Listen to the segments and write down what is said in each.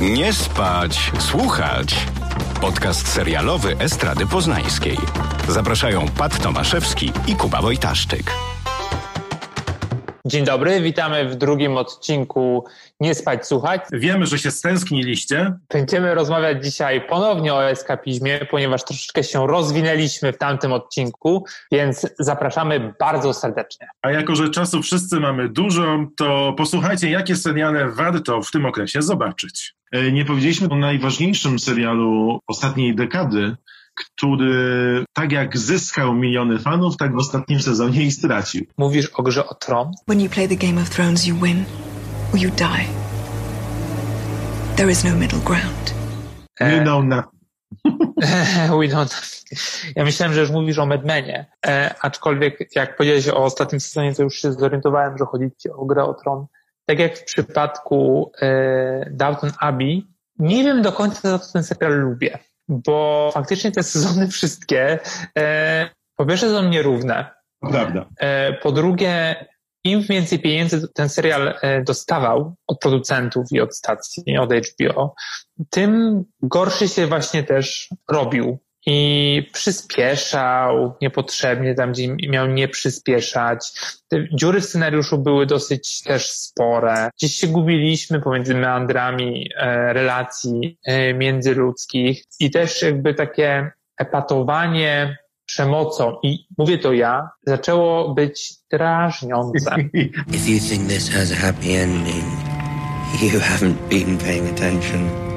Nie spać, słuchać. Podcast serialowy Estrady Poznańskiej. Zapraszają Pat Tomaszewski i Kuba Wojtaszczyk. Dzień dobry, witamy w drugim odcinku Nie spać, słuchać. Wiemy, że się stęskniliście. Będziemy rozmawiać dzisiaj ponownie o eskapizmie, ponieważ troszeczkę się rozwinęliśmy w tamtym odcinku, więc zapraszamy bardzo serdecznie. A jako, że czasu wszyscy mamy dużo, to posłuchajcie, jakie seriale warto w tym okresie zobaczyć. E, nie powiedzieliśmy o najważniejszym serialu ostatniej dekady, który tak jak zyskał miliony fanów, tak w ostatnim sezonie i stracił. Mówisz o grze o tron? When you play the Game of Thrones, you win or you die. There is no middle ground. You know nothing. We don't. Ja myślałem, że już mówisz o Medmenie, e, aczkolwiek jak powiedziałeś o ostatnim sezonie, to już się zorientowałem, że chodzi ci o grę o tron. Tak jak w przypadku e, Downton Abbey, nie wiem do końca, za co ten serial lubię bo faktycznie te sezony wszystkie, e, po pierwsze są nierówne. Prawda. E, po drugie, im więcej pieniędzy ten serial e, dostawał od producentów i od stacji, od HBO, tym gorszy się właśnie też robił i przyspieszał niepotrzebnie tam, gdzie miał nie przyspieszać. Te dziury w scenariuszu były dosyć też spore. Gdzieś się gubiliśmy pomiędzy meandrami e, relacji e, międzyludzkich i też jakby takie epatowanie przemocą i mówię to ja, zaczęło być drażniące. If you think this has a happy ending, you haven't been paying attention.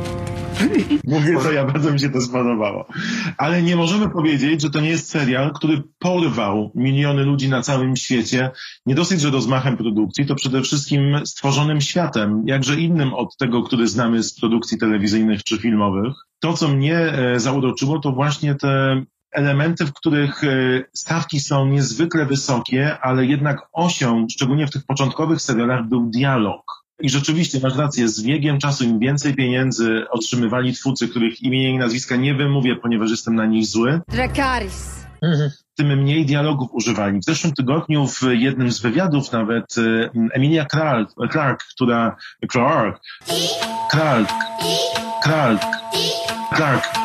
Mówię to, ja bardzo mi się to spodobało. Ale nie możemy powiedzieć, że to nie jest serial, który porwał miliony ludzi na całym świecie. Nie dosyć, że rozmachem produkcji, to przede wszystkim stworzonym światem, jakże innym od tego, który znamy z produkcji telewizyjnych czy filmowych. To, co mnie e, zauroczyło, to właśnie te elementy, w których e, stawki są niezwykle wysokie, ale jednak osią, szczególnie w tych początkowych serialach, był dialog i rzeczywiście masz rację, z biegiem czasu im więcej pieniędzy otrzymywali twórcy, których imienia i nazwiska nie wymówię, ponieważ jestem na nich zły. Dracaris. Mhm. Tym mniej dialogów używali. W zeszłym tygodniu w jednym z wywiadów nawet e, Emilia Clark, Clark która Clark, Clark, Clark, Clark, Clark,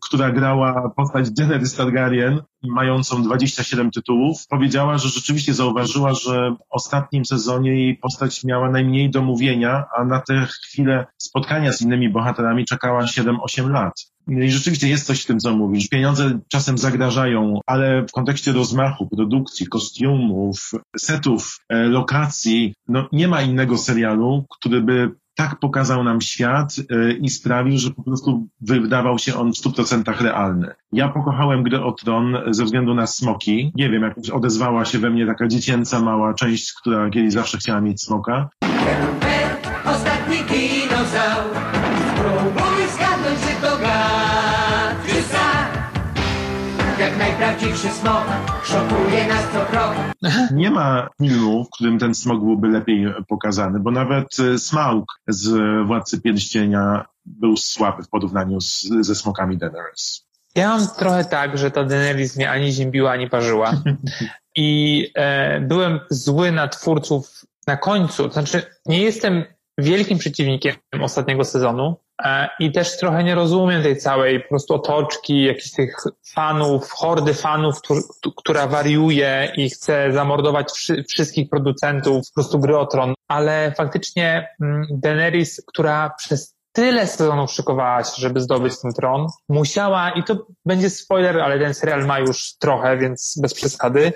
która grała postać Daenerys Targaryen, mającą 27 tytułów, powiedziała, że rzeczywiście zauważyła, że w ostatnim sezonie jej postać miała najmniej do mówienia, a na te chwile spotkania z innymi bohaterami czekała 7-8 lat. I rzeczywiście jest coś w tym, co mówisz. Pieniądze czasem zagrażają, ale w kontekście rozmachu, produkcji, kostiumów, setów, e, lokacji, no nie ma innego serialu, który by tak pokazał nam świat y, i sprawił, że po prostu wydawał się on w 100% realny. Ja pokochałem grę o tron ze względu na smoki. Nie wiem, jak odezwała się we mnie taka dziecięca mała część, która kiedyś zawsze chciała mieć smoka. Ostatni dinozaur Jak najprawdziwszy smok Szokuje nas co krok Nie ma filmu, w którym ten smog byłby lepiej pokazany, bo nawet e, Smaug z Władcy Pierścienia był słaby w porównaniu z, ze smokami Daenerys. Ja mam trochę tak, że ta Daenerys mnie ani ziębiła, ani parzyła. I e, byłem zły na twórców na końcu. To znaczy, nie jestem wielkim przeciwnikiem ostatniego sezonu i też trochę nie rozumiem tej całej po prostu otoczki, jakichś tych fanów, hordy fanów, któr, która wariuje i chce zamordować wszy, wszystkich producentów po prostu gry o tron, ale faktycznie mm, Daenerys, która przez tyle sezonów szykowała się, żeby zdobyć ten tron, musiała, i to będzie spoiler, ale ten serial ma już trochę, więc bez przesady,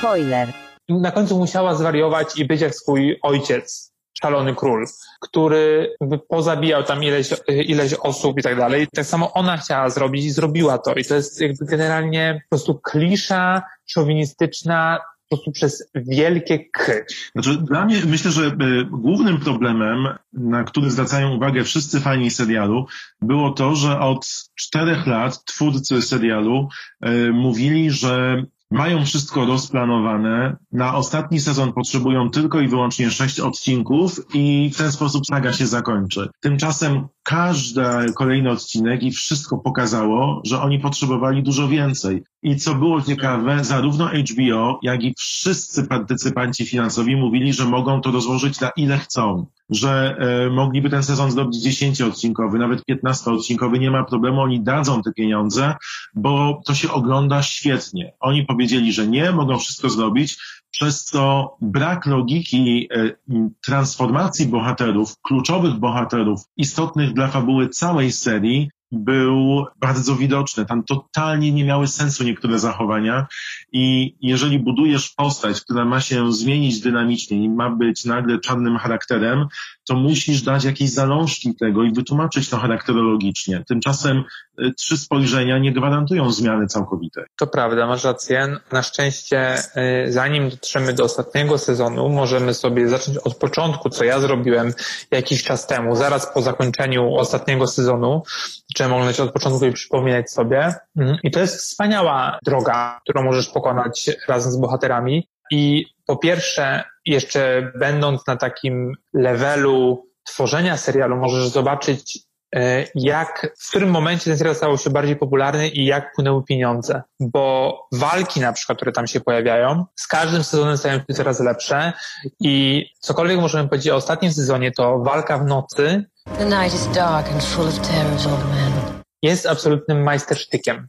Spoiler. Na końcu musiała zwariować i być jak swój ojciec, szalony król, który pozabijał tam ileś, ileś osób i tak dalej. Tak samo ona chciała zrobić i zrobiła to. I to jest jakby generalnie po prostu klisza szowinistyczna po prostu przez wielkie K. Znaczy, dla mnie myślę, że y, głównym problemem, na który zwracają uwagę wszyscy fani serialu, było to, że od czterech lat twórcy serialu y, mówili, że mają wszystko rozplanowane. Na ostatni sezon potrzebują tylko i wyłącznie sześć odcinków i w ten sposób saga się zakończy. Tymczasem każdy kolejny odcinek i wszystko pokazało, że oni potrzebowali dużo więcej. I co było ciekawe, zarówno HBO, jak i wszyscy partycypanci finansowi mówili, że mogą to rozłożyć na ile chcą. Że e, mogliby ten sezon zrobić 10-odcinkowy, nawet 15-odcinkowy, nie ma problemu, oni dadzą te pieniądze, bo to się ogląda świetnie. Oni powiedzieli, że nie, mogą wszystko zrobić, przez co brak logiki e, transformacji bohaterów, kluczowych bohaterów, istotnych dla fabuły całej serii, był bardzo widoczny. Tam totalnie nie miały sensu niektóre zachowania i jeżeli budujesz postać, która ma się zmienić dynamicznie i ma być nagle czarnym charakterem, to musisz dać jakieś zalążki tego i wytłumaczyć to charakterologicznie. Tymczasem trzy spojrzenia nie gwarantują zmiany całkowitej. To prawda, masz rację. Na szczęście, y, zanim dotrzemy do ostatniego sezonu, możemy sobie zacząć od początku, co ja zrobiłem jakiś czas temu, zaraz po zakończeniu ostatniego sezonu, czy mogę od początku i przypominać sobie. Mhm. I to jest wspaniała droga, którą możesz pokonać razem z bohaterami. I po pierwsze, jeszcze będąc na takim levelu tworzenia serialu, możesz zobaczyć, jak, w którym momencie ten serial stał się bardziej popularny i jak płynęły pieniądze. Bo walki na przykład, które tam się pojawiają, z każdym sezonem stają się coraz lepsze i cokolwiek możemy powiedzieć o ostatnim sezonie, to walka w nocy The night is dark and full of terrors, old man. jest absolutnym majstersztykiem.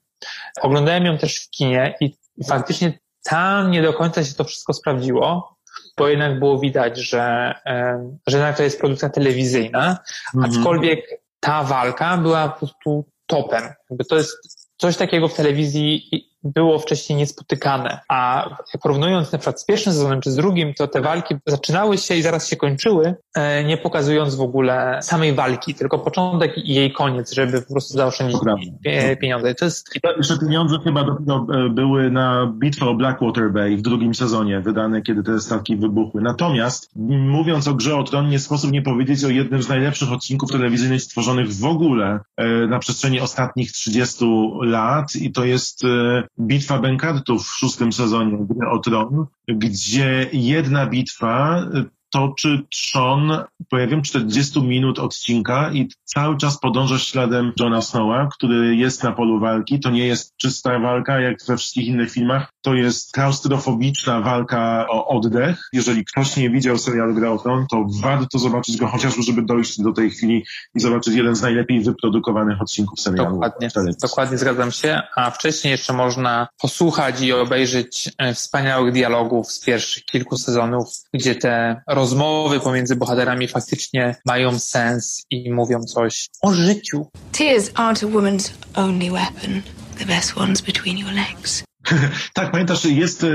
Oglądałem ją też w kinie i faktycznie tam nie do końca się to wszystko sprawdziło, bo jednak było widać, że, że jednak to jest produkcja telewizyjna, mhm. aczkolwiek ta walka była po prostu topem. Jakby to jest coś takiego w telewizji było wcześniej niespotykane. A porównując na przykład z pierwszym sezonem czy z drugim, to te walki zaczynały się i zaraz się kończyły, e, nie pokazując w ogóle samej walki, tylko początek i jej koniec, żeby po prostu zaoszczędzić pieniądze. To jest... Jeszcze pieniądze chyba dopiero e, były na bitwę o Blackwater Bay w drugim sezonie, wydane kiedy te statki wybuchły. Natomiast mówiąc o grze o tron, nie sposób nie powiedzieć o jednym z najlepszych odcinków telewizyjnych stworzonych w ogóle e, na przestrzeni ostatnich 30 lat i to jest Bitwa Bękartów w szóstym sezonie Gry o Tron, gdzie jedna bitwa toczy trzon, powiem, 40 minut odcinka i cały czas podążasz śladem Johna Snowa, który jest na polu walki. To nie jest czysta walka, jak we wszystkich innych filmach. To jest klaustrofobiczna walka o oddech. Jeżeli ktoś nie widział serialu Gra o Tron, to warto zobaczyć go chociażby, żeby dojść do tej chwili i zobaczyć jeden z najlepiej wyprodukowanych odcinków serialu. Dokładnie, dokładnie zgadzam się. A wcześniej jeszcze można posłuchać i obejrzeć e, wspaniałych dialogów z pierwszych kilku sezonów, gdzie te rozmowy pomiędzy bohaterami faktycznie mają sens i mówią coś o życiu. Tears aren't a woman's only weapon. The best one's between your legs. tak, pamiętasz, jest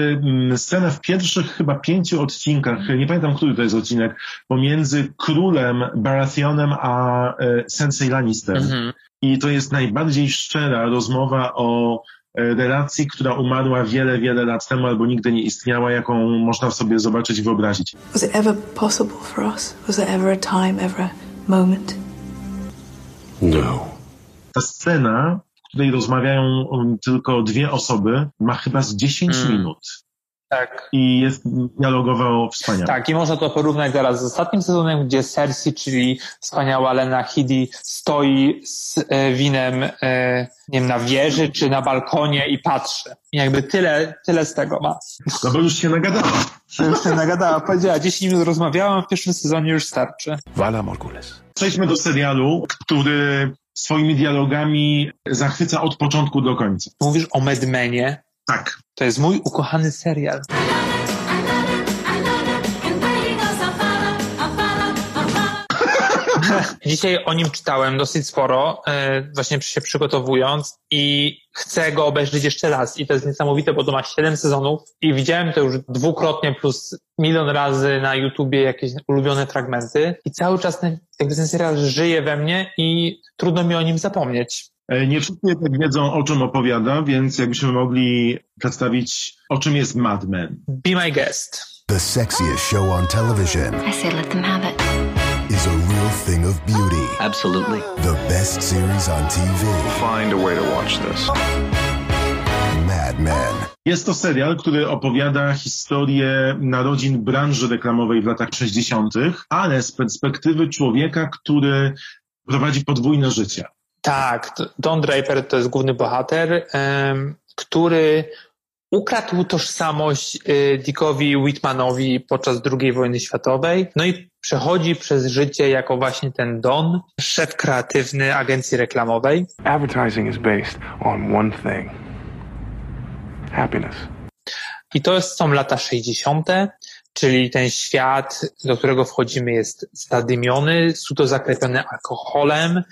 scena w pierwszych chyba pięciu odcinkach, nie pamiętam, który to jest odcinek, pomiędzy królem Baratheonem a e, Sensei Lannister. Mhm. I to jest najbardziej szczera rozmowa o E, relacji, która umarła wiele, wiele lat temu albo nigdy nie istniała, jaką można sobie zobaczyć i wyobrazić. Was it ever possible for us? Was there ever a time, ever a moment? No. Ta scena, której rozmawiają um, tylko dwie osoby, ma chyba z 10 mm. minut. Tak. I jest dialogowo wspaniale. Tak, i można to porównać zaraz z ostatnim sezonem, gdzie Cersei, czyli wspaniała Lena Headey, stoi z e, winem e, nie wiem, na wieży czy na balkonie i patrzy. I jakby tyle, tyle z tego ma. No bo już się nagadała. Już się nagadała. Powiedziała, 10 minut rozmawiałam, w pierwszym sezonie już starczy. Wala Morgules. Przejdźmy do serialu, który swoimi dialogami zachwyca od początku do końca. Mówisz o Medmenie, tak. To jest mój ukochany serial. Dzisiaj o nim czytałem dosyć sporo, e, właśnie się przygotowując i chcę go obejrzeć jeszcze raz. I to jest niesamowite, bo to ma 7 sezonów i widziałem to już dwukrotnie plus milion razy na YouTubie jakieś ulubione fragmenty i cały czas ten, ten serial żyje we mnie i trudno mi o nim zapomnieć. E, nie wszyscy jednak wiedzą, o czym opowiada, więc jakbyśmy mogli przedstawić, o czym jest Mad Men. Be my guest. The sexiest show on television. I say let them have it. Is a real thing of beauty. Absolutely. The best series on TV. Find a way to watch this. Mad Men. Jest to serial, który opowiada historię narodzin branży reklamowej w latach 60., ale z perspektywy człowieka, który prowadzi podwójne życie. Tak, Don Draper to jest główny bohater, który ukradł tożsamość y, Dickowi Whitmanowi podczas II wojny światowej, no i przechodzi przez życie jako właśnie ten Don, szef kreatywny agencji reklamowej. Advertising is based on one thing happiness. I to są lata 60., czyli ten świat, do którego wchodzimy jest zadymiony, suto zakrepiony alkoholem,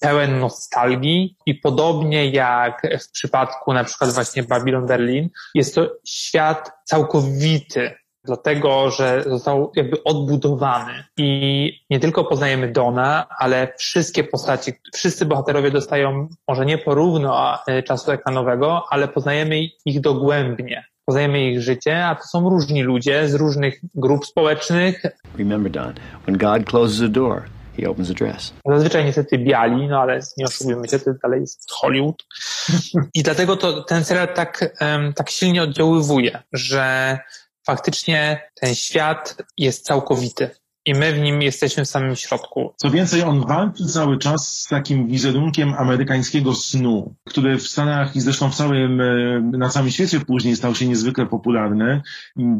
pełen nostalgii i podobnie jak w przypadku na przykład właśnie Babylon Berlin, jest to świat całkowity, dlatego że został jakby odbudowany i nie tylko poznajemy Dona, ale wszystkie postaci, wszyscy bohaterowie dostają może nie porówno e, czasu ekranowego, ale poznajemy ich dogłębnie. Poznajemy ich życie, a to są różni ludzie z różnych grup społecznych, Remember, Don, when God closes a door, he opens a dress. Zazwyczaj niestety biali, no ale nie oszukujmy się, to dalej jest Hollywood. I dlatego to, ten serial tak, em, tak silnie oddziaływuje, że faktycznie ten świat jest całkowity i my w nim jesteśmy w samym środku. Co więcej, on walczy cały czas z takim wizerunkiem amerykańskiego snu, który w Stanach i zresztą w całym, e, na całym świecie później stał się niezwykle popularny.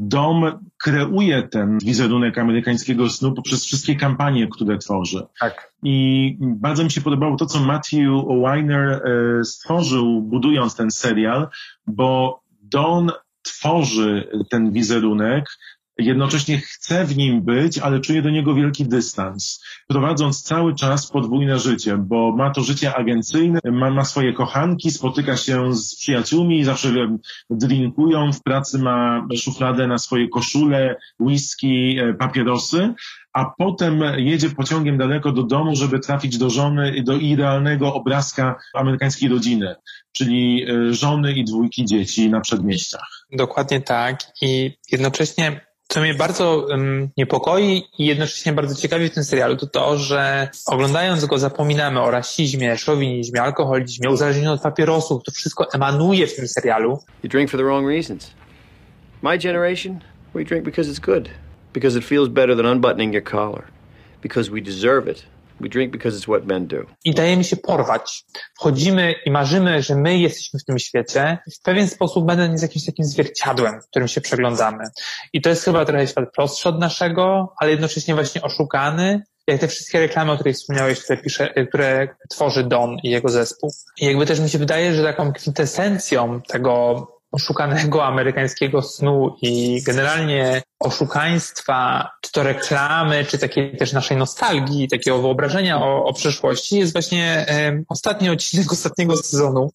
Dom kreuje ten wizerunek amerykańskiego snu poprzez wszystkie kampanie, które tworzy. Tak. I bardzo mi się podobało to, co Matthew Weiner e, stworzył, budując ten serial, bo Don tworzy ten wizerunek, jednocześnie chce w nim być, ale czuje do niego wielki dystans, prowadząc cały czas podwójne życie, bo ma to życie agencyjne, ma, ma swoje kochanki, spotyka się z przyjaciółmi, zawsze em, drinkują, w pracy ma szufladę na swoje koszule, whisky, e, papierosy, a potem jedzie pociągiem daleko do domu, żeby trafić do żony i do idealnego obrazka amerykańskiej rodziny, czyli e, żony i dwójki dzieci na przedmieściach. Dokładnie tak. I jednocześnie, co mnie bardzo um, niepokoi i jednocześnie bardzo ciekawi w tym serialu, to to, że oglądając go zapominamy o rasizmie, szowinizmie, alkoholizmie, uzależnieniu od papierosów. To wszystko emanuje w tym serialu. You drink for the wrong reasons. My generation, we drink because it's good, because it feels better than unbuttoning your collar, because we deserve it. We drink because it's what men do. i dajemy się porwać. Wchodzimy i marzymy, że my jesteśmy w tym świecie. W pewien sposób będąc jest jakimś takim zwierciadłem, w którym się przeglądamy. I to jest chyba trochę świat prostszy od naszego, ale jednocześnie właśnie oszukany. Jak te wszystkie reklamy, o których wspomniałeś, które pisze, które tworzy Don i jego zespół. I jakby też mi się wydaje, że taką kwintesencją tego oszukanego amerykańskiego snu i generalnie oszukaństwa, czy to reklamy, czy takiej też naszej nostalgii, takiego wyobrażenia o, o przyszłości jest właśnie em, ostatni odcinek ostatniego sezonu.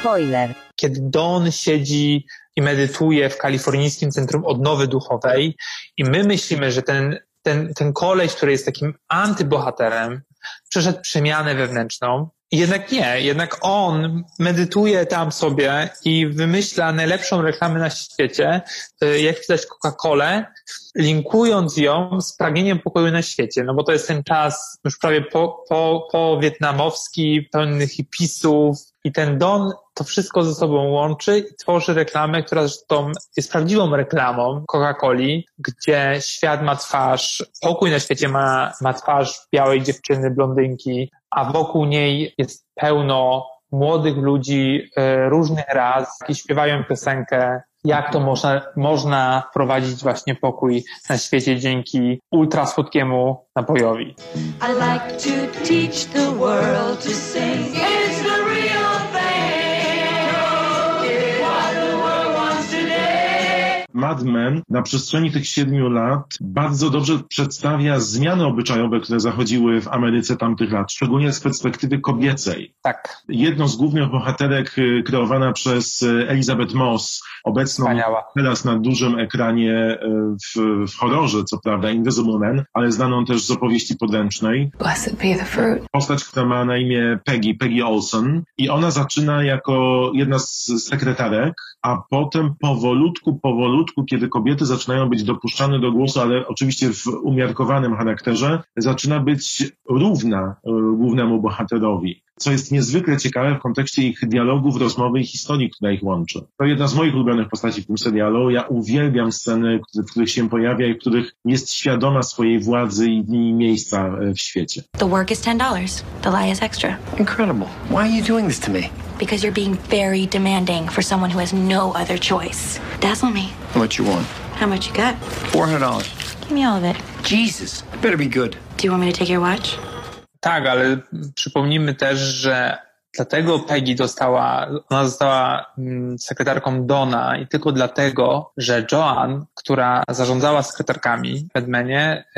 Spoiler. Kiedy Don siedzi i medytuje w kalifornijskim Centrum Odnowy Duchowej i my myślimy, że ten, ten, ten koleś, który jest takim antybohaterem, przeszedł przemianę wewnętrzną. Jednak nie, jednak on medytuje tam sobie i wymyśla najlepszą reklamę na świecie, y, jak pisać Coca-Colę, linkując ją z pragnieniem pokoju na świecie, no bo to jest ten czas już prawie po, po, po wietnamowski, pełny hipisów i ten Don to wszystko ze sobą łączy i tworzy reklamę, która zresztą jest prawdziwą reklamą Coca-Coli, gdzie świat ma twarz, pokój na świecie ma, ma twarz białej dziewczyny, blondynki, a wokół niej jest pełno młodych ludzi e, różnych ras i śpiewają piosenkę jak to można, można wprowadzić właśnie pokój na świecie dzięki ultra słodkiemu napojowi. I like to teach the world to sing. Mad Men na przestrzeni tych siedmiu lat bardzo dobrze przedstawia zmiany obyczajowe, które zachodziły w Ameryce tamtych lat, szczególnie z perspektywy kobiecej. Tak, Jedną z głównych bohaterek y, kreowana przez y, Elizabeth Moss, obecną wspaniała. teraz na dużym ekranie y, w, w horrorze, co prawda, Invisible Man, ale znaną też z opowieści podręcznej. Blessed be the fruit. Postać, która ma na imię Peggy, Peggy Olson i ona zaczyna jako jedna z sekretarek, a potem powolutku, powolutku powolutku, kiedy kobiety zaczynają być dopuszczane do głosu, ale oczywiście w umiarkowanym charakterze, zaczyna być równa e, głównemu bohaterowi co jest niezwykle ciekawe w kontekście ich dialogów, rozmowy i historii, która ich łączy. To jedna z moich ulubionych postaci w tym serialu. Ja uwielbiam sceny, w których się pojawia i w których jest świadoma swojej władzy i, miejsca e, w świecie. The work is $10. The lie is extra. Incredible. Why are you doing this to me? Because you're being very demanding for someone who has no other choice. Dazzle me. How much you want? How much you got? $400. Give me all of it. Jesus. It better be good. Do you want me to take your watch? Tak, ale przypomnijmy też, że dlatego Peggy dostała, ona została mm, sekretarką Dona i tylko dlatego, że Joan, która zarządzała sekretarkami w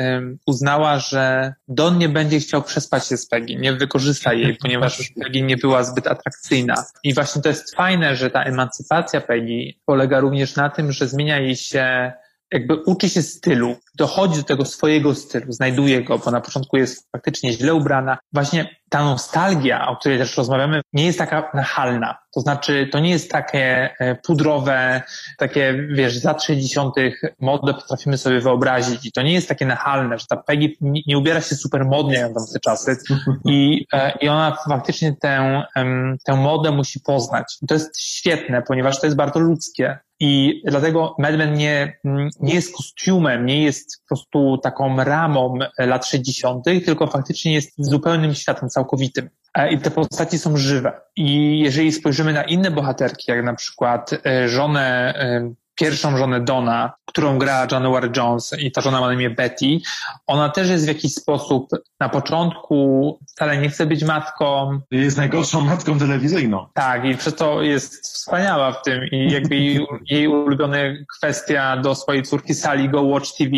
ym, uznała, że Don nie będzie chciał przespać się z Peggy, nie wykorzysta jej, ponieważ już Peggy nie była zbyt atrakcyjna. I właśnie to jest fajne, że ta emancypacja Peggy polega również na tym, że zmienia jej się jakby uczy się stylu, dochodzi do tego swojego stylu, znajduje go, bo na początku jest faktycznie źle ubrana. Właśnie ta nostalgia, o której też rozmawiamy, nie jest taka nachalna. To znaczy, to nie jest takie e, pudrowe, takie, wiesz, za 60. modę potrafimy sobie wyobrazić i to nie jest takie nachalne, że ta Peggy nie, ubiera się super modnie jak tamte czasy i, e, i ona faktycznie tę, tę modę musi poznać. To jest świetne, ponieważ to jest bardzo ludzkie. I dlatego Mad Men nie, nie jest kostiumem, nie jest po prostu taką ramą lat 60., tylko faktycznie jest zupełnym światem całkowitym. E, I te postaci są żywe. I jeżeli spojrzymy na inne bohaterki, jak na przykład e, żonę e, pierwszą żonę Dona, którą gra January Jones i ta żona ma na imię Betty, ona też jest w jakiś sposób na początku wcale nie chce być matką. Jest najgorszą matką telewizyjną. Tak, i przez to jest wspaniała w tym i jakby jej, jej ulubiona kwestia do swojej córki Sally Go Watch TV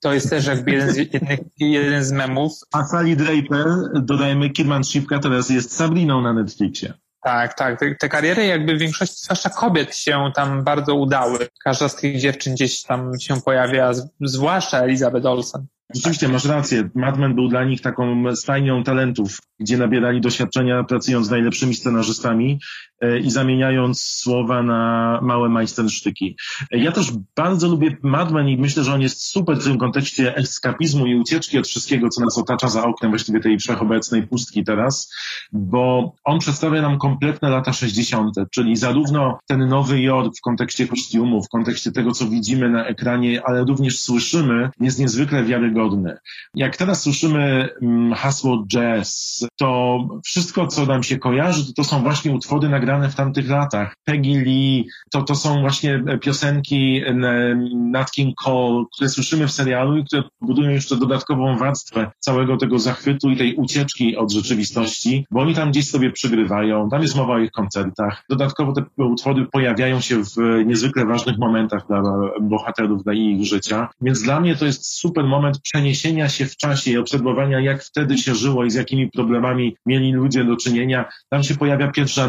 to jest też jakby jeden z, jednych, jeden z memów. A Sally Draper, dodajmy, Kidman Shipka teraz jest Sabriną na Netflixie. Tak, tak. Te, kariery jakby w większości, zwłaszcza kobiet, się tam bardzo udały. Każda z tych dziewczyn gdzieś tam się pojawia, zwłaszcza Elizabeth Olsen. Rzeczywiście, masz rację. Mad Men był dla nich taką stajnią talentów, gdzie nabierali doświadczenia pracując z najlepszymi scenarzystami i zamieniając słowa na małe majstersztyki. E, ja też bardzo lubię Mad Men i myślę, że on jest super w tym kontekście eskapizmu i ucieczki od wszystkiego, co nas otacza za oknem właściwie tej wszechobecnej pustki teraz, bo on przedstawia nam kompletne lata 60., czyli zarówno ten Nowy Jork w kontekście kostiumu, w kontekście tego, co widzimy na ekranie, ale również słyszymy, jest niezwykle wiarygodny jak teraz słyszymy mm, hasło jazz, to wszystko, co nam się kojarzy, to, to są właśnie utwory nagrane w tamtych latach. Peggy Lee, to, to są właśnie piosenki Nat King Cole, które słyszymy w serialu i które budują jeszcze dodatkową warstwę całego tego zachwytu i tej ucieczki od rzeczywistości, bo oni tam gdzieś sobie przygrywają, tam jest mowa o ich koncertach. Dodatkowo te utwory pojawiają się w niezwykle ważnych momentach dla bohaterów, dla ich życia. Więc dla mnie to jest super moment przeniesienia się w czasie i obserwowania, jak wtedy się żyło i z jakimi problemami mieli ludzie do czynienia. Tam się pojawia pierwszy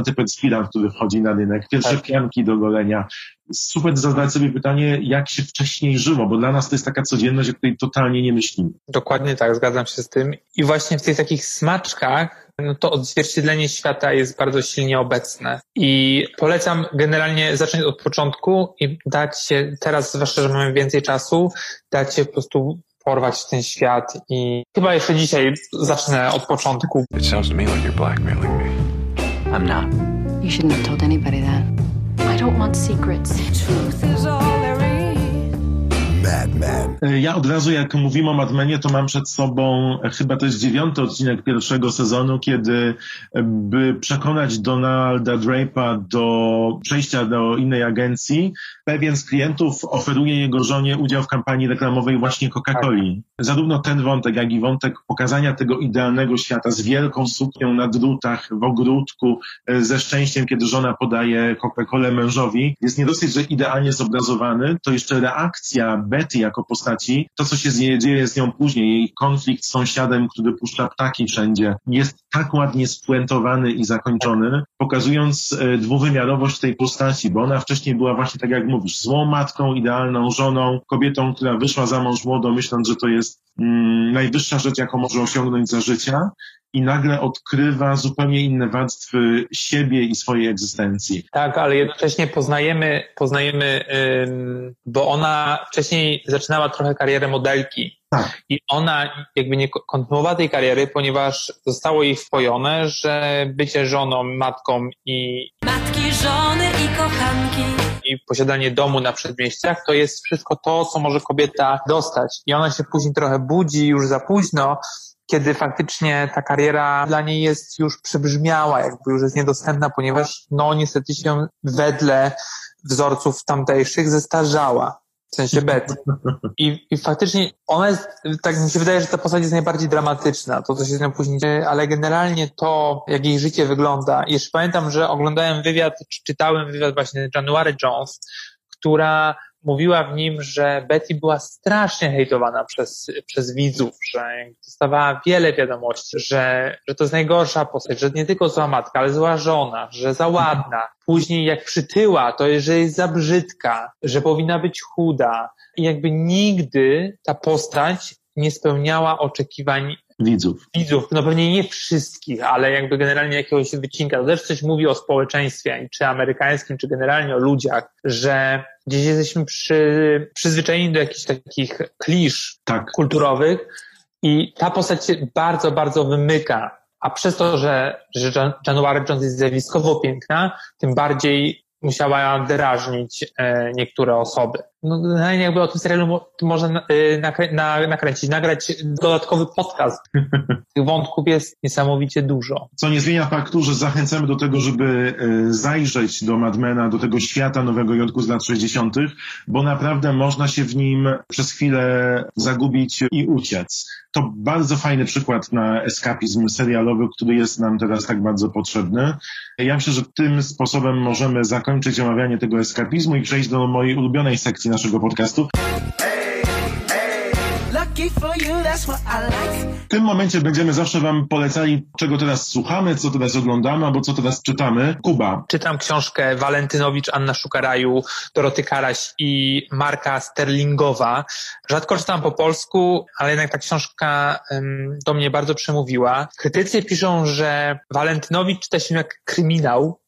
antyperspirant, który wchodzi na rynek, pierwsze Tak. pianki do golenia. Super zadać sobie pytanie, jak się wcześniej żyło, bo dla nas to jest taka codzienność, o której totalnie nie myślimy. Dokładnie tak, zgadzam się z tym. I właśnie w tych takich smaczkach, no to odzwierciedlenie świata jest bardzo silnie obecne. I polecam generalnie zacząć od początku i dać się, teraz zwłaszcza, że mamy więcej czasu, dać się po prostu porwać w ten świat i chyba jeszcze dzisiaj zacznę od początku. It sounds to me like you're blackmailing me. I'm not. You shouldn't have told anybody that. I don't want secrets. Truth is all there is. Mad Men. E, Ja od razu, jak mówimy o Mad Menie, to mam przed sobą, e, chyba to jest dziewiąty odcinek pierwszego sezonu, kiedy e, by przekonać Donalda Drape'a do przejścia do innej agencji, pewien z klientów oferuje jego żonie udział w kampanii reklamowej właśnie Coca-Coli. Zarówno ten wątek, jak i wątek pokazania tego idealnego świata z wielką suknią na drutach, w ogródku, e, ze szczęściem, kiedy żona podaje Coca-Colę mężowi, jest nie dosyć, że idealnie zobrazowany, to jeszcze reakcja Betty jako postaci, to co się dzieje z nią później, jej konflikt z sąsiadem, który puszcza ptaki wszędzie, jest tak ładnie spuentowany i zakończony, pokazując e, dwuwymiarowość tej postaci, bo ona wcześniej była właśnie tak jak mówisz, złą matką, idealną żoną, kobietą, która wyszła za mąż młodo, myśląc, że to jest mm, najwyższa rzecz, jaką może osiągnąć za życia. i nagle odkrywa zupełnie inne warstwy siebie i swojej egzystencji. Tak, ale jednocześnie poznajemy, poznajemy, bo ona wcześniej zaczynała trochę karierę modelki. Tak. I ona jakby nie kontynuowała tej kariery, ponieważ zostało jej wpojone, że bycie żoną, matką i, Matki, żony i kochanki. i posiadanie domu na przedmieściach to jest wszystko to, co może kobieta dostać. I ona się później trochę budzi już za późno, kiedy faktycznie ta kariera dla niej jest już przebrzmiała, jakby już jest niedostępna, ponieważ no niestety się wedle wzorców tamtejszych zestarzała. W sensie Betty. I, I faktycznie ona jest, tak mi się wydaje, że ta postać jest najbardziej dramatyczna, to co się z nią później dzieje, ale generalnie to, jak jej życie wygląda. I Jeszcze pamiętam, że oglądałem wywiad, czy czytałem wywiad właśnie January Jones, która mówiła w nim, że Betty była strasznie hejtowana przez, przez widzów, że dostawała wiele wiadomości, że, że to jest najgorsza postać, że nie tylko zła matka, ale zła żona, że za ładna. Później jak przytyła, to jest, że jest za brzydka, że powinna być chuda. I jakby nigdy ta postać nie spełniała oczekiwań Widzów. widzów, no pewnie nie wszystkich, ale jakby generalnie jakiegoś wycinka. To też coś mówi o społeczeństwie, czy amerykańskim, czy generalnie o ludziach, że gdzieś jesteśmy przy, przyzwyczajeni do jakichś takich klisz Tak. kulturowych i ta postać się bardzo, bardzo wymyka. A przez to, że, że Jan- January Jones jest zjawiskowo piękna, tym bardziej musiała drażnić e, niektóre osoby. No, generalnie jakby o tym serialu mo- można na, e, nakrę- na, nakręcić, nagrać dodatkowy podcast. Tych wątków jest niesamowicie dużo. Co nie zmienia faktu, że zachęcamy do tego, żeby e, zajrzeć do Madmena, do tego świata Nowego Jorku z lat 60., bo naprawdę można się w nim przez chwilę zagubić i uciec. To bardzo fajny przykład na eskapizm serialowy, który jest nam teraz tak bardzo potrzebny. Ja myślę, że tym sposobem możemy zakończyć omawianie tego eskapizmu i przejść do mojej ulubionej sekcji naszego podcastu. W tym momencie będziemy zawsze Wam polecali, czego teraz słuchamy, co teraz oglądamy, albo co teraz czytamy. Kuba, Czytam książkę Walentynowicz, Anna Szukaraju, Doroty Karaś i Marka Sterlingowa. Rzadko czytam po polsku, ale jednak ta książka do mnie bardzo przemówiła. Krytycy piszą, że Walentynowicz czyta się jak kryminał.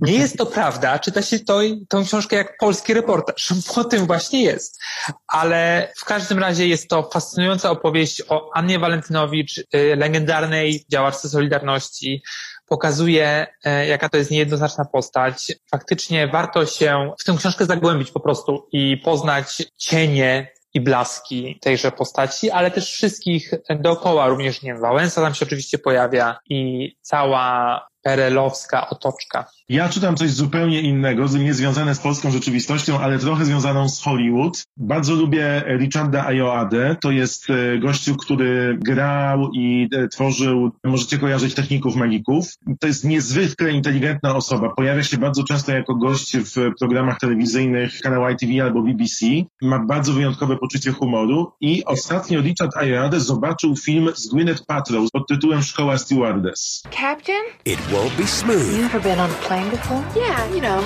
Nie jest to prawda, czyta się to, tą książkę jak polski reportaż. Po tym właśnie jest. Ale w każdym razie jest to fascynująca opowieść o Annie Walentynowicz, y, legendarnej działaczce Solidarności, pokazuje, e, jaka to jest niejednoznaczna postać. Faktycznie warto się w tę książkę zagłębić po prostu i poznać cienie i blaski tejże postaci, ale też wszystkich dookoła, również, nie wiem, Wałęsa tam się oczywiście pojawia i cała perelowska otoczka. Ja czytam coś zupełnie innego, nie związane z polską rzeczywistością, ale trochę związaną z Hollywood. Bardzo lubię Richarda Ayoade. To jest e, gościu, który grał i e, tworzył, możecie kojarzyć techników magików. To jest niezwykle inteligentna osoba. Pojawia się bardzo często jako gość w programach telewizyjnych kanału ITV albo BBC. Ma bardzo wyjątkowe poczucie humoru i ostatnio Richard Ayoade zobaczył film z Gwyneth Paltrow pod tytułem Szkoła Stewardess. Captain? It won't be smooth. You ever been on a plane before? Yeah, you know.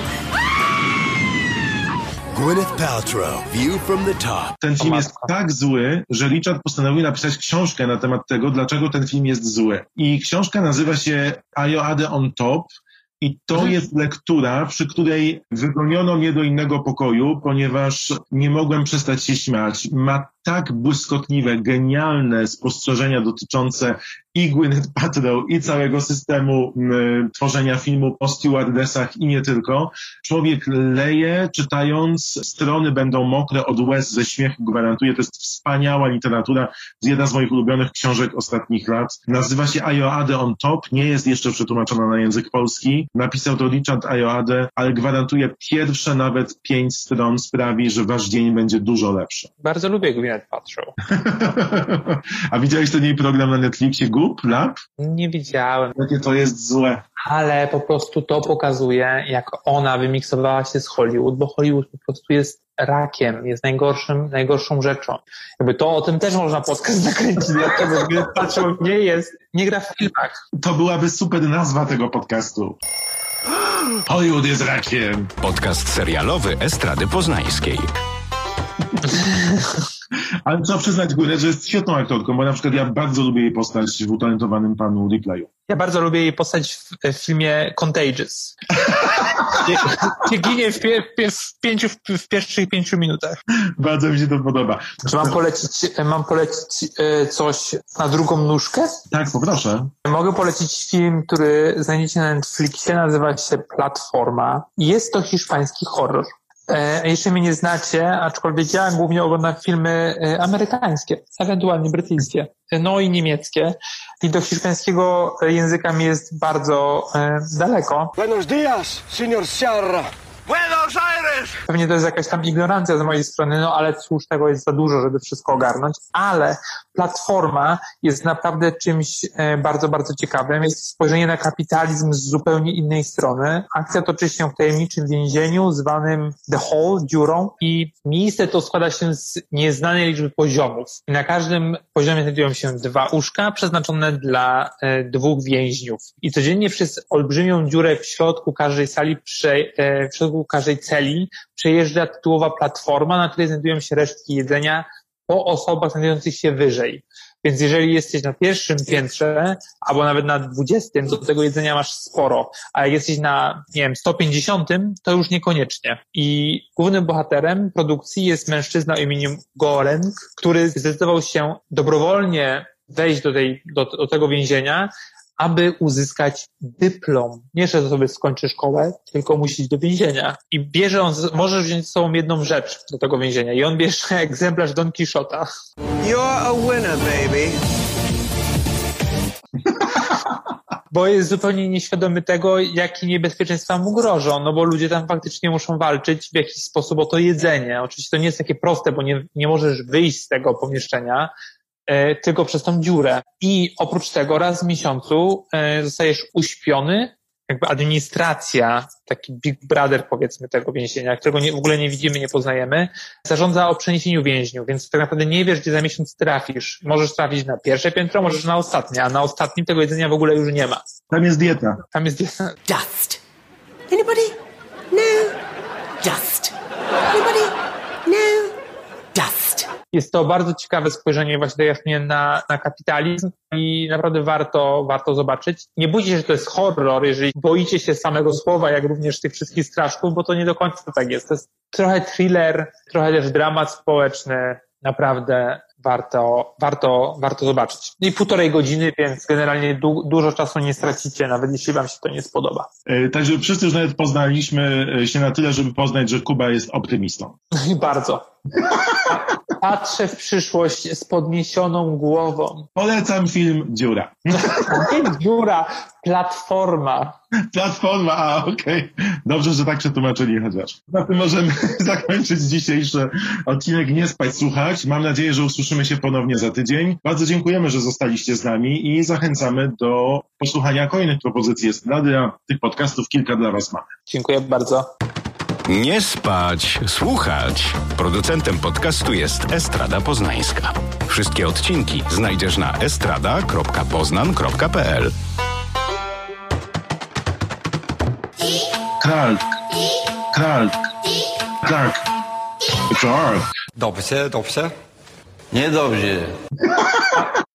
Gwyneth Paltrow, View from the Top. Ten film jest tak zły, że Richard postanowił napisać książkę na temat tego, dlaczego ten film jest zły. I książka nazywa się Ayoade on Top. I to Mhm. jest lektura, przy której wygoniono mnie do innego pokoju, ponieważ nie mogłem przestać się śmiać. Ma tak błyskotliwe, genialne spostrzeżenia dotyczące i Gwyneth Paltrow, i całego systemu m, tworzenia filmu o stewardessach i nie tylko. Człowiek leje, czytając, strony będą mokre od łez ze śmiechu, gwarantuję. To jest wspaniała literatura, jedna z moich ulubionych książek ostatnich lat. Nazywa się Ayoade on Top, nie jest jeszcze przetłumaczona na język polski. Napisał to Richard Ayoade, ale gwarantuję, pierwsze nawet pięć stron sprawi, że wasz dzień będzie dużo lepszy. Bardzo lubię Gwyneth Paltrow. A widziałeś ten jej program na Netflixie Goop Lab? Nie widziałem, Jakie to jest złe. ale po prostu to pokazuje, jak ona wymiksowała się z Hollywood, bo Hollywood po prostu jest rakiem, jest najgorszym, najgorszą rzeczą. Jakby to o tym też można podcast nakręcić, dlatego Paltrow nie jest, nie gra w filmach. To byłaby super nazwa tego podcastu. Hollywood jest rakiem. Podcast serialowy Estrady Poznańskiej. Ale trzeba przyznać górę, że jest świetną aktorką, bo na przykład ja bardzo lubię jej postać w utalentowanym panu Riplayu. Ja bardzo lubię jej postać w, w filmie Contagious. Gdzie, gdzie ginie w, pie, w, pięciu, w, pierwszych pięciu minutach. Bardzo mi się to podoba. Czy mam polecić, mam polecić e, coś na drugą nóżkę? Tak, poproszę. Mogę polecić film, który znajdziecie na Netflixie, nazywa się Platforma. Jest to hiszpański horror. E, jeszcze mnie nie znacie, aczkolwiek ja głównie oglądam filmy e, amerykańskie, ewentualnie brytyjskie, e, no i niemieckie. I do hiszpańskiego języka mi jest bardzo daleko. Buenos días, señor Sierra. Pewnie to jest jakaś tam ignorancja z mojej strony, no ale cóż, tego jest za dużo, żeby wszystko ogarnąć. Ale platforma jest naprawdę czymś e, bardzo, bardzo ciekawym. Jest spojrzenie na kapitalizm z zupełnie innej strony. Akcja toczy się w tajemniczym więzieniu zwanym The Hole, dziurą i miejsce to składa się z nieznanej liczby poziomów. I na każdym poziomie znajdują się dwa łóżka przeznaczone dla e, dwóch więźniów. I codziennie przez olbrzymią dziurę w środku każdej sali, prze, e, w środku każdej celi przejeżdża tytułowa platforma, na której znajdują się resztki jedzenia po osobach znajdujących się wyżej. Więc jeżeli jesteś na pierwszym piętrze, albo nawet na dwudziestym, to tego jedzenia masz sporo. A jak jesteś na, nie wiem, 150, to już niekoniecznie. I głównym bohaterem produkcji jest mężczyzna o imieniu Goreng, który zdecydował się dobrowolnie wejść do, tej, do, do tego więzienia, aby uzyskać dyplom. Nie, że sobie skończy szkołę, tylko musi iść do więzienia. I bierze on, możesz wziąć z sobą jedną rzecz do tego więzienia. I on bierze egzemplarz Don Quixota. You're a winner, baby. Bo jest zupełnie nieświadomy tego, jakie niebezpieczeństwa mu grożą, no bo ludzie tam faktycznie muszą walczyć w jakiś sposób o to jedzenie. Oczywiście to nie jest takie proste, bo nie, nie możesz wyjść z tego pomieszczenia, tylko przez tą dziurę. I oprócz tego raz w miesiącu e, zostajesz uśpiony, jakby administracja, taki big brother powiedzmy tego więzienia, którego nie, w ogóle nie widzimy, nie poznajemy, zarządza o przeniesieniu więźniów, więc tak naprawdę nie wiesz, gdzie za miesiąc trafisz. Możesz trafić na pierwsze piętro, możesz na ostatnie, a na ostatnim tego jedzenia w ogóle już nie ma. Tam jest dieta. Tam jest dieta. Dust. Anybody? No. Dust. Anybody? No. Dust. Jest to bardzo ciekawe spojrzenie właśnie jak mnie na, na kapitalizm i naprawdę warto, warto zobaczyć. Nie bójcie się, że to jest horror, jeżeli boicie się samego słowa, jak również tych wszystkich straszków, bo to nie do końca tak jest. To jest trochę thriller, trochę też dramat społeczny. Naprawdę warto, warto, warto zobaczyć. I półtorej godziny, więc generalnie du dużo czasu nie stracicie, nawet jeśli wam się to nie spodoba. E, Także wszyscy już nawet poznaliśmy e, się na tyle, żeby poznać, że Kuba jest optymistą. Bardzo. Patrzę w przyszłość z podniesioną głową. Polecam film Dziura. Nie dziura, platforma. Platforma, a okej. Dobrze, że tak przetłumaczyli chociaż. Na tym możemy zakończyć dzisiejszy odcinek Nie spać, słuchać. Mam nadzieję, że usłyszymy się ponownie za tydzień. Bardzo dziękujemy, że zostaliście z nami i zachęcamy do posłuchania kolejnych propozycji Estrady, a tych podcastów kilka dla Was mamy. Dziękuję bardzo. Nie spać, słuchać. Producentem podcastu jest Estrada Poznańska. Wszystkie odcinki znajdziesz na estrada.poznan.pl. Clark. Clark. Clark. Clark. Dobrze, dobrze. Niedobrze.